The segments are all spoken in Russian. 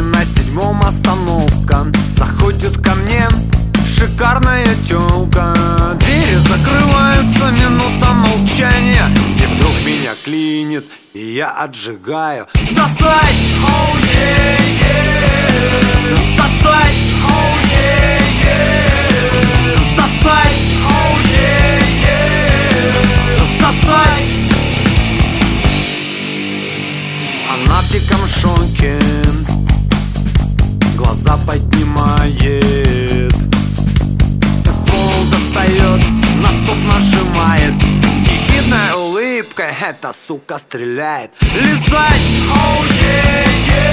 на седьмом остановка Заходит ко мне шикарная тёлка Двери закрываются, минута молчания И вдруг меня клинит, и я отжигаю Сосать! Oh, yeah, yeah. Поднимает Ствол достает, на стоп нажимает С улыбкой эта сука стреляет Лизать! Oh, yeah, yeah.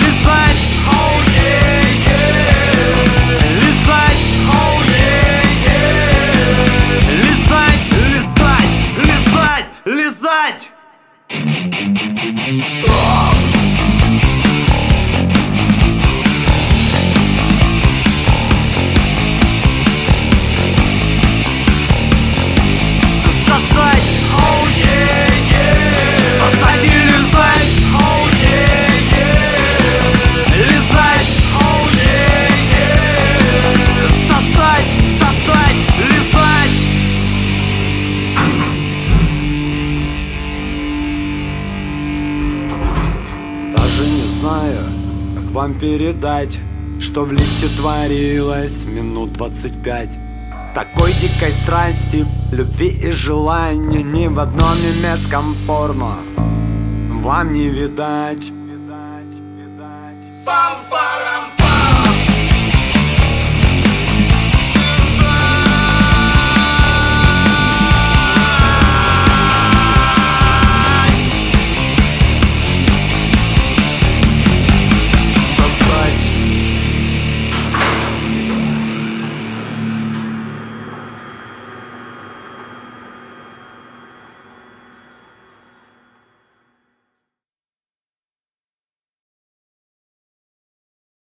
Лизать! Oh, yeah, yeah. Лизать! Oh, yeah, yeah. Лизать! Лизать! Лизать! Лизать! Сосать! Вам передать Что в лифте творилось минут двадцать пять такой дикой страсти, любви и желания Ни в одном немецком порно Вам не видать Пам-парам!